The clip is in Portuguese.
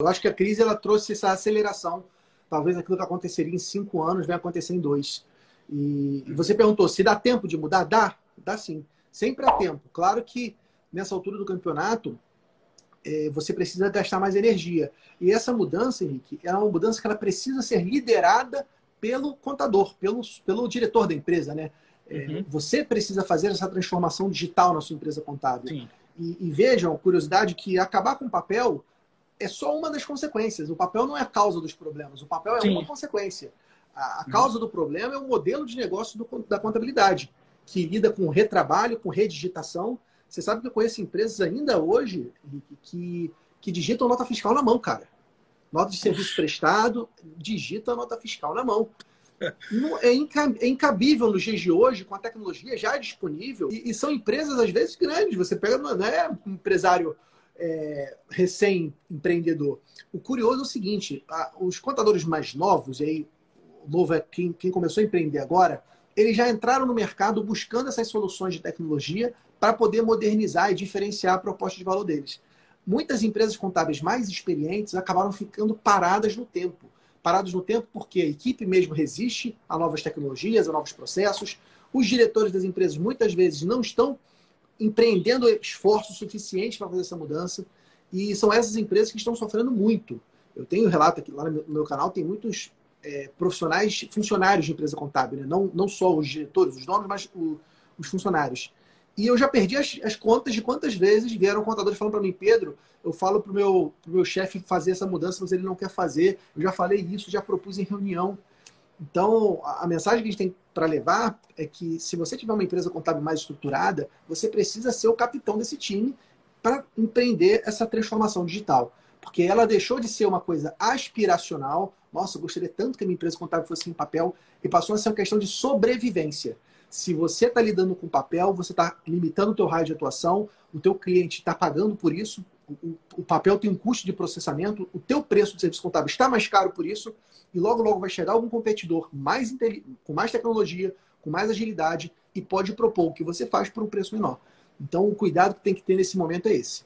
Eu acho que a crise ela trouxe essa aceleração. Talvez aquilo que aconteceria em cinco anos vai acontecer em dois. E, e você perguntou se dá tempo de mudar? Dá, dá sim. Sempre há tempo. Claro que nessa altura do campeonato é, você precisa gastar mais energia. E essa mudança, Henrique, é uma mudança que ela precisa ser liderada pelo contador, pelo, pelo diretor da empresa, né? É, uhum. Você precisa fazer essa transformação digital na sua empresa contábil. E, e vejam, curiosidade, que acabar com o papel é só uma das consequências. O papel não é a causa dos problemas, o papel é Sim. uma consequência. A, a uhum. causa do problema é o modelo de negócio do, da contabilidade, que lida com retrabalho, com redigitação. Você sabe que eu conheço empresas ainda hoje que, que digitam nota fiscal na mão, cara. Nota de serviço prestado, digita a nota fiscal na mão. É, é incabível nos dias de hoje, com a tecnologia já disponível, e, e são empresas, às vezes, grandes. Você pega, não é um empresário é, recém-empreendedor. O curioso é o seguinte: a, os contadores mais novos, e aí, novo é quem, quem começou a empreender agora, eles já entraram no mercado buscando essas soluções de tecnologia para poder modernizar e diferenciar a proposta de valor deles. Muitas empresas contábeis mais experientes acabaram ficando paradas no tempo parados no tempo porque a equipe mesmo resiste a novas tecnologias, a novos processos. Os diretores das empresas muitas vezes não estão empreendendo esforço suficiente para fazer essa mudança. E são essas empresas que estão sofrendo muito. Eu tenho relato aqui lá no meu, canal, tem muitos é, profissionais, funcionários de empresa contábil, né? não, não só os diretores, os donos, mas o, os funcionários. E eu já perdi as, as contas de quantas vezes vieram contadores falando para mim, Pedro, eu falo para o meu, meu chefe fazer essa mudança, mas ele não quer fazer. Eu já falei isso, já propus em reunião. Então, a, mensagem que a gente tem para levar é que se você tiver uma empresa contábil mais estruturada, você precisa ser o capitão desse time para empreender essa transformação digital. Porque ela deixou de ser uma coisa aspiracional. Nossa, eu gostaria tanto que a minha empresa contábil fosse em papel e passou a ser uma questão de sobrevivência. Se você está lidando com papel, você está limitando o teu raio de atuação, o teu cliente está pagando por isso, o, papel tem um custo de processamento, o teu preço de serviço contábil está mais caro por isso, e logo, logo vai chegar algum competidor mais com mais tecnologia, com mais agilidade, e pode propor o que você faz por um preço menor. Então, o cuidado que tem que ter nesse momento é esse.